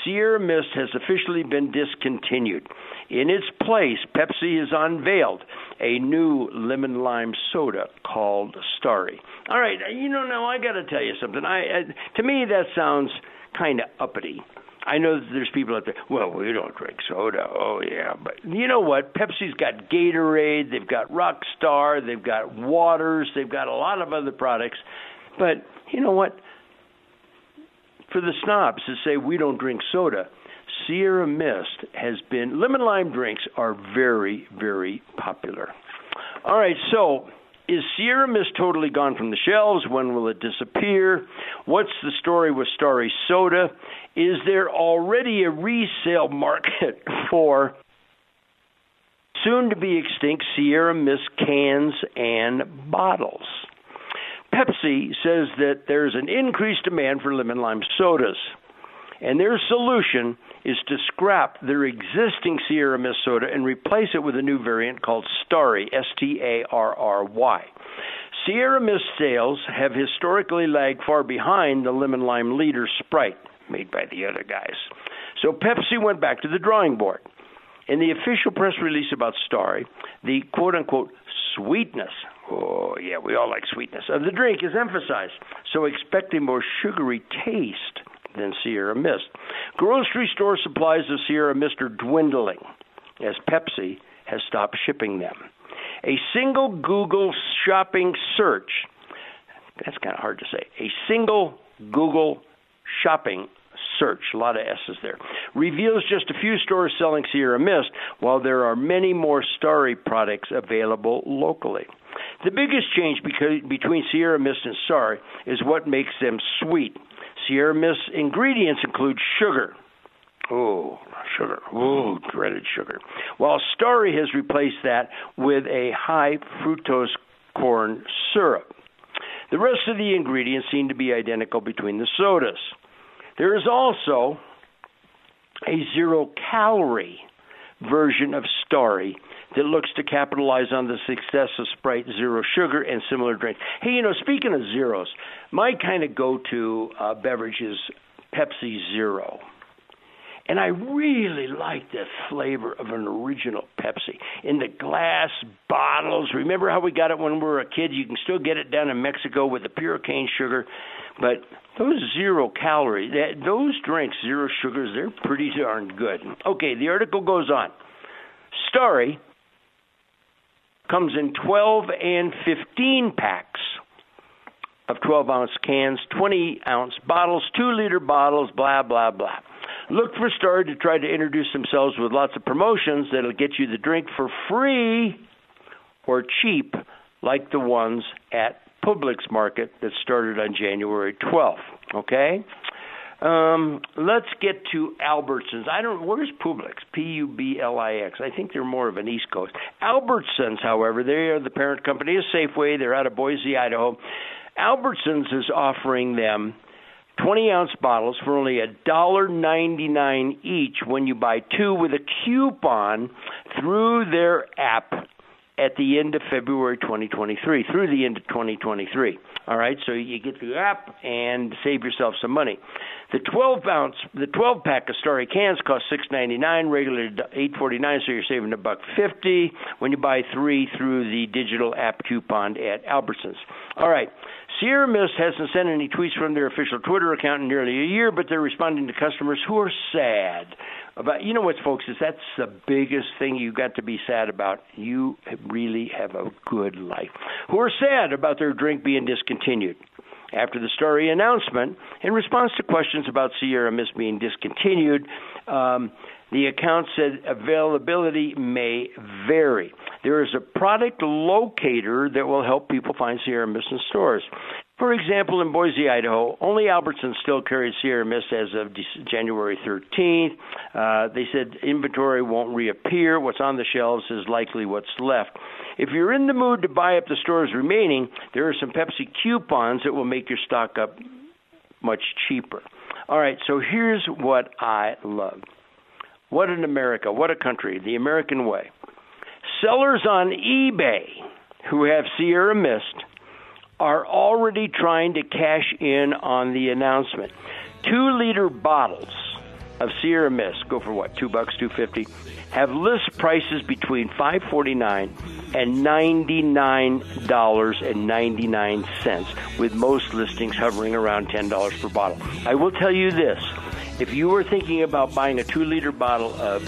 Sierra Mist has officially been discontinued. In its place, Pepsi has unveiled a new lemon lime soda called Starry. All right, you know now I got to tell you something. I, I to me that sounds kind of uppity. I know that there's people out there. Well, we don't drink soda. Oh yeah, but you know what? Pepsi's got Gatorade. They've got Rockstar. They've got waters. They've got a lot of other products. But you know what? For the snobs to say we don't drink soda, Sierra Mist has been lemon lime drinks are very very popular. All right, so is Sierra Mist totally gone from the shelves? When will it disappear? What's the story with Starry Soda? Is there already a resale market (laughs) for soon to be extinct Sierra Mist cans and bottles? Pepsi says that there's an increased demand for lemon lime sodas, and their solution is to scrap their existing Sierra Mist soda and replace it with a new variant called Starry, S T A R R Y. Sierra Mist sales have historically lagged far behind the lemon lime leader Sprite, made by the other guys. So Pepsi went back to the drawing board. In the official press release about Starry, the quote unquote sweetness, oh yeah, we all like sweetness, of the drink is emphasized. So expect a more sugary taste than Sierra Mist. Grocery store supplies of Sierra Mist are dwindling as Pepsi has stopped shipping them. A single Google shopping search, that's kind of hard to say, a single Google shopping search, a lot of S's there, reveals just a few stores selling Sierra Mist, while there are many more Starry products available locally. The biggest change between Sierra Mist and Starry is what makes them sweet. Sierra Mist ingredients include sugar. Oh, sugar. Oh, dreaded sugar. While Starry has replaced that with a high fructose corn syrup. The rest of the ingredients seem to be identical between the sodas. There is also a zero calorie version of Starry that looks to capitalize on the success of Sprite Zero Sugar and similar drinks. Hey, you know, speaking of zeros, my kind of go to uh, beverage is Pepsi Zero. And I really like the flavor of an original Pepsi in the glass bottles. Remember how we got it when we were a kid? You can still get it down in Mexico with the pure cane sugar, but those zero calories, that, those drinks, zero sugars, they're pretty darn good. Okay, the article goes on. Starry comes in 12 and 15 packs of 12 ounce cans, 20 ounce bottles, 2 liter bottles, blah, blah, blah. Look for Star to try to introduce themselves with lots of promotions that'll get you the drink for free or cheap, like the ones at Publix Market that started on January 12th. Okay? Um, let's get to Albertsons. I don't. Where's Publix? P U B L I X. I think they're more of an East Coast. Albertsons, however, they are the parent company of Safeway. They're out of Boise, Idaho. Albertsons is offering them 20 ounce bottles for only a dollar ninety nine each when you buy two with a coupon through their app at the end of February 2023, through the end of 2023. All right, so you get the app and save yourself some money. The 12 ounce, the 12 pack of Starry cans cost 6.99, regular 8.49, so you're saving a buck 50 when you buy three through the digital app coupon at Albertsons. All right. Sierra Mist hasn't sent any tweets from their official Twitter account in nearly a year, but they're responding to customers who are sad about. You know what, folks? Is that's the biggest thing you got to be sad about. You really have a good life. Who are sad about their drink being discontinued? After the Starry announcement, in response to questions about Sierra Mist being discontinued, um, the account said availability may vary. There is a product locator that will help people find Sierra Mist in stores. For example, in Boise, Idaho, only Albertsons still carries Sierra Mist as of January 13th. Uh, they said inventory won't reappear. What's on the shelves is likely what's left. If you're in the mood to buy up the stores remaining, there are some Pepsi coupons that will make your stock up much cheaper. All right, so here's what I love. What an America, what a country, the American way. Sellers on eBay who have Sierra Mist are already trying to cash in on the announcement. Two liter bottles of Sierra Mist go for what? Two bucks, two fifty. Have list prices between five forty nine and ninety nine dollars and ninety nine cents, with most listings hovering around ten dollars per bottle. I will tell you this: if you were thinking about buying a two liter bottle of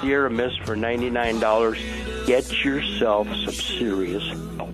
Sierra Mist for ninety nine dollars, get yourself some serious help.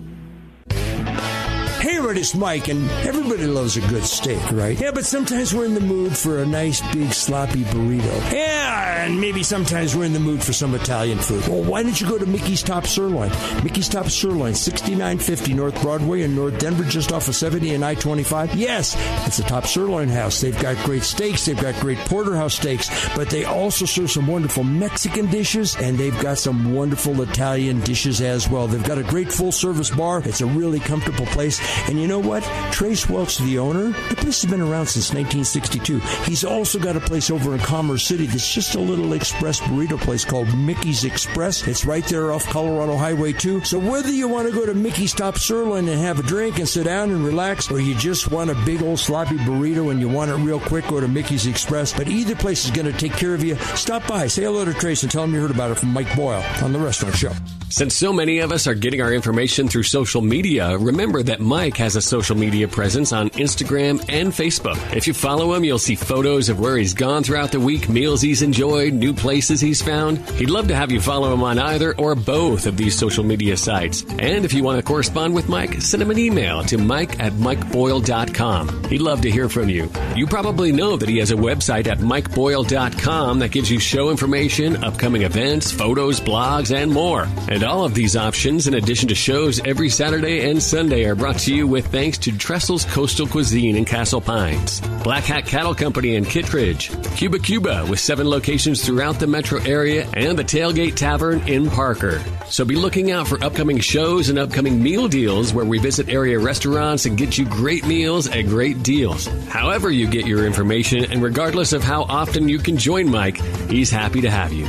Hey, everybody, it's Mike, and everybody loves a good steak, right? Yeah, but sometimes we're in the mood for a nice, big, sloppy burrito. Yeah, and maybe sometimes we're in the mood for some Italian food. Well, why don't you go to Mickey's Top Sirloin? Mickey's Top Sirloin, 6950 North Broadway in North Denver, just off of 70 and I 25. Yes, it's a top sirloin house. They've got great steaks, they've got great porterhouse steaks, but they also serve some wonderful Mexican dishes, and they've got some wonderful Italian dishes as well. They've got a great full service bar. It's a really comfortable place. And you know what? Trace Welch, the owner, the place has been around since 1962. He's also got a place over in Commerce City that's just a little express burrito place called Mickey's Express. It's right there off Colorado Highway 2. So whether you want to go to Mickey's Top Sirloin and have a drink and sit down and relax, or you just want a big old sloppy burrito and you want it real quick, go to Mickey's Express. But either place is going to take care of you. Stop by, say hello to Trace, and tell him you heard about it from Mike Boyle on The Restaurant Show. Since so many of us are getting our information through social media, remember that Mike has a social media presence on Instagram and Facebook. If you follow him, you'll see photos of where he's gone throughout the week, meals he's enjoyed, new places he's found. He'd love to have you follow him on either or both of these social media sites. And if you want to correspond with Mike, send him an email to mike at mikeboyle.com. He'd love to hear from you. You probably know that he has a website at mikeboyle.com that gives you show information, upcoming events, photos, blogs, and more. And all of these options, in addition to shows every Saturday and Sunday, are brought to you with thanks to Tressel's Coastal Cuisine in Castle Pines, Black Hat Cattle Company in Kittredge, Cuba Cuba with seven locations throughout the metro area, and the Tailgate Tavern in Parker. So be looking out for upcoming shows and upcoming meal deals where we visit area restaurants and get you great meals at great deals. However, you get your information, and regardless of how often you can join Mike, he's happy to have you.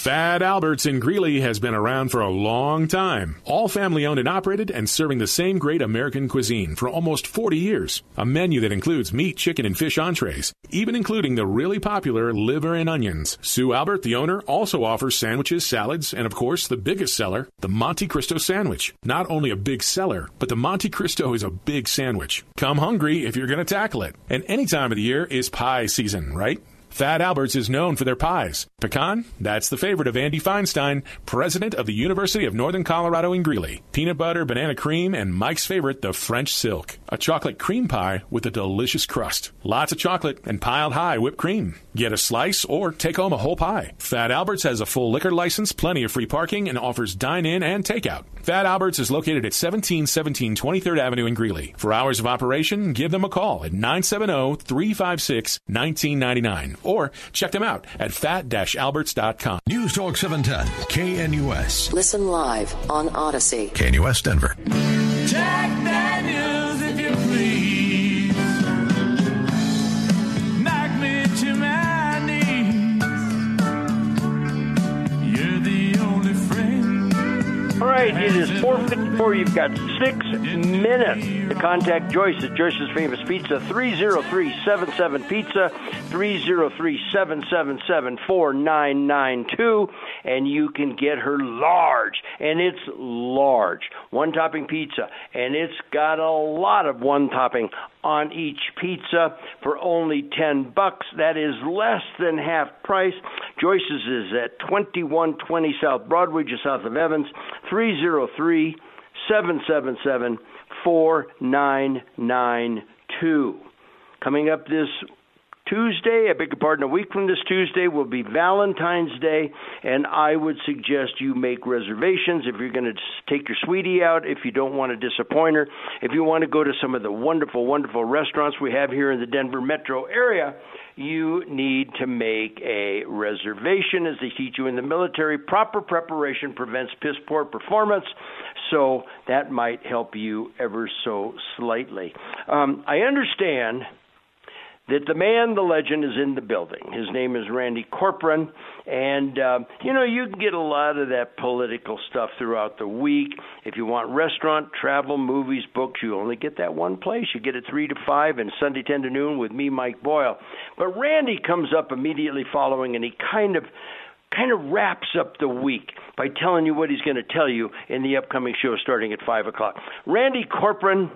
Fat Alberts in Greeley has been around for a long time. All family owned and operated and serving the same great American cuisine for almost 40 years. A menu that includes meat, chicken, and fish entrees, even including the really popular liver and onions. Sue Albert, the owner, also offers sandwiches, salads, and of course, the biggest seller, the Monte Cristo sandwich. Not only a big seller, but the Monte Cristo is a big sandwich. Come hungry if you're going to tackle it. And any time of the year is pie season, right? Fat Alberts is known for their pies. Pecan, that's the favorite of Andy Feinstein, president of the University of Northern Colorado in Greeley. Peanut butter, banana cream, and Mike's favorite, the French silk. A chocolate cream pie with a delicious crust. Lots of chocolate and piled high whipped cream. Get a slice or take home a whole pie. Fat Alberts has a full liquor license, plenty of free parking, and offers dine in and takeout. Fat Alberts is located at 1717 23rd Avenue in Greeley. For hours of operation, give them a call at 970 356 1999 or check them out at fat-alberts.com. News Talk 710, KNUS. Listen live on Odyssey. KNUS Denver. Jack Daniels, right, it is 454. You've got six minutes to contact Joyce at Joyce's Famous Pizza, 303-77 Pizza, 303-777-4992, and you can get her large, and it's large, one-topping pizza, and it's got a lot of one-topping on each pizza for only 10 bucks. That is less than half price. Joyce's is at 2120 South Broadway, just south of Evans, 303 777 4992. Coming up this Tuesday, I beg your pardon, a week from this Tuesday will be Valentine's Day, and I would suggest you make reservations if you're going to take your sweetie out, if you don't want to disappoint her, if you want to go to some of the wonderful, wonderful restaurants we have here in the Denver metro area. You need to make a reservation, as they teach you in the military. Proper preparation prevents piss poor performance, so that might help you ever so slightly. Um, I understand that the man, the legend, is in the building. His name is Randy Corporon, and uh, you know you can get a lot of that political stuff throughout the week. If you want restaurant, travel, movies, books, you only get that one place. You get it three to five and Sunday ten to noon with me, Mike Boyle. But Randy comes up immediately following, and he kind of kind of wraps up the week by telling you what he's going to tell you in the upcoming show starting at five o'clock. Randy Corporon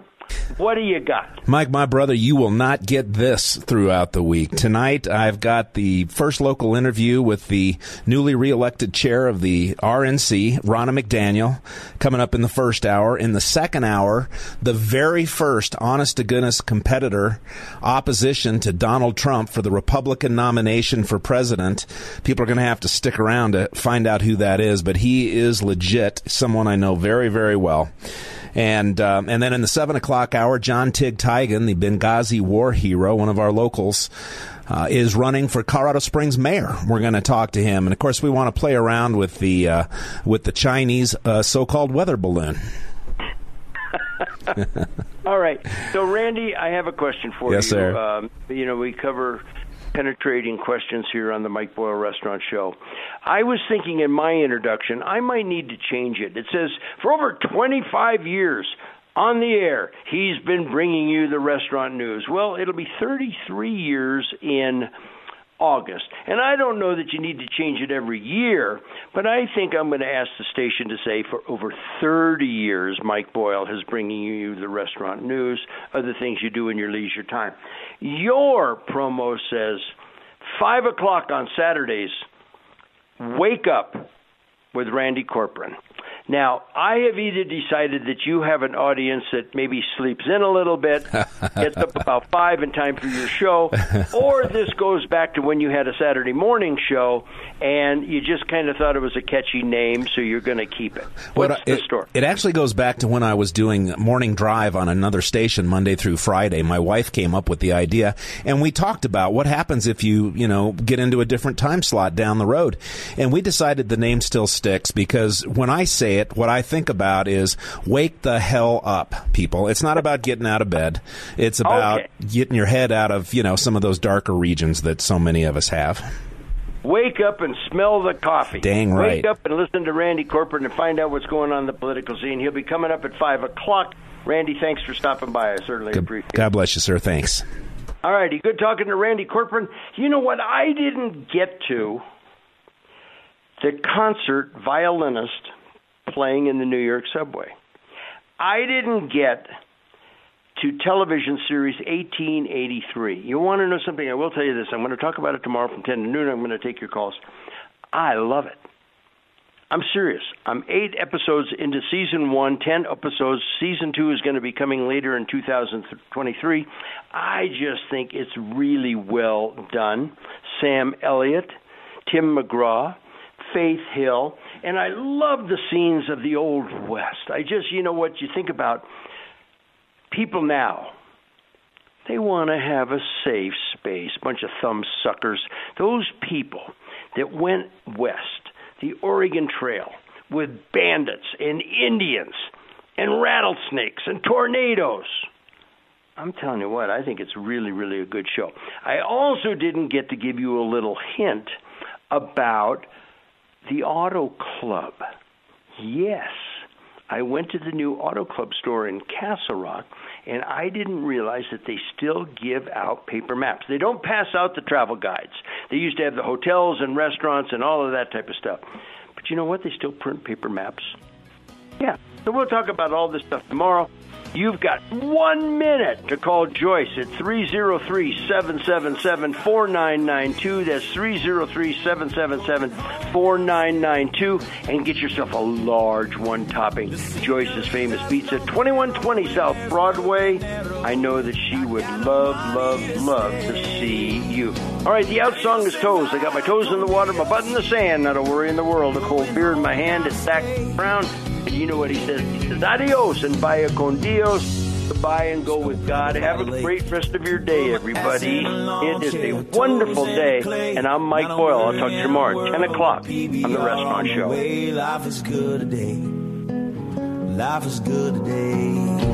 what do you got? Mike, my brother, you will not get this throughout the week. Tonight, I've got the first local interview with the newly reelected chair of the RNC, Ronna McDaniel, coming up in the first hour. In the second hour, the very first honest to goodness competitor opposition to Donald Trump for the Republican nomination for president. People are going to have to stick around to find out who that is, but he is legit, someone I know very, very well. And um, and then in the seven o'clock hour, John Tig Tiegen, the Benghazi war hero, one of our locals. Uh, is running for Colorado Springs mayor. We're going to talk to him, and of course, we want to play around with the uh, with the Chinese uh, so-called weather balloon. (laughs) All right. So, Randy, I have a question for yes, you. Yes, sir. Um, you know, we cover penetrating questions here on the Mike Boyle Restaurant Show. I was thinking in my introduction, I might need to change it. It says, for over 25 years, on the air, he's been bringing you the restaurant news. Well, it'll be 33 years in August. And I don't know that you need to change it every year, but I think I'm going to ask the station to say for over 30 years, Mike Boyle has bringing you the restaurant news, other things you do in your leisure time. Your promo says 5 o'clock on Saturdays, wake up with Randy Corporon. Now, I have either decided that you have an audience that maybe sleeps in a little bit, (laughs) gets up about five in time for your show, (laughs) or this goes back to when you had a Saturday morning show and you just kind of thought it was a catchy name, so you're going to keep it. What's well, the it, story? It actually goes back to when I was doing morning drive on another station Monday through Friday. My wife came up with the idea, and we talked about what happens if you, you know, get into a different time slot down the road. And we decided the name still sticks because when I say it, what I think about is wake the hell up, people. It's not about getting out of bed. It's about Okay. getting your head out of, you know, some of those darker regions that so many of us have. Wake up and smell the coffee. Dang right. Wake up and listen to Randy Corporon and find out what's going on in the political scene. He'll be coming up at 5 o'clock. Randy, thanks for stopping by. I certainly appreciate it. God bless you, sir. Thanks. All righty, good talking to Randy Corporon. You know what I didn't get to? The concert violinist playing in the New York subway. I didn't get to television series 1883. You want to know something? I will tell you this. I'm going to talk about it tomorrow from 10 to noon. I'm going to take your calls. I love it. I'm serious. I'm eight episodes into season one, ten episodes. Season two is going to be coming later in 2023. I just think it's really well done. Sam Elliott, Tim McGraw, Faith Hill, and I love the scenes of the Old West. I just, you know what, you think about people now. They want to have a safe space. Bunch of thumb suckers. Those people that went west, the Oregon Trail, with bandits and Indians and rattlesnakes and tornadoes. I'm telling you what, I think it's really, really a good show. I also didn't get to give you a little hint about the Auto Club. Yes, I went to the new Auto Club store in Castle Rock, and I didn't realize that they still give out paper maps. They don't pass out the travel guides. They used to have the hotels and restaurants and all of that type of stuff. But you know what? They still print paper maps. Yeah. So we'll talk about all this stuff tomorrow. You've got one minute to call Joyce at 303 777 4992. That's 303 777 4992. And get yourself a large one topping Joyce's famous pizza, 2120 South Broadway. I know that she would love, love, love to see you. All right, the out song is Toes. I got my toes in the water, my butt in the sand, not a worry in the world. A cold beer in my hand. It's Zac Brown. And you know what he says? He says, adios and vaya con Dios. Goodbye and go with God. Have a great rest of your day, everybody. It is a wonderful day. And I'm Mike Boyle. I'll talk to you tomorrow at 10 o'clock on The Restaurant Show. Life is good today. Life is good today.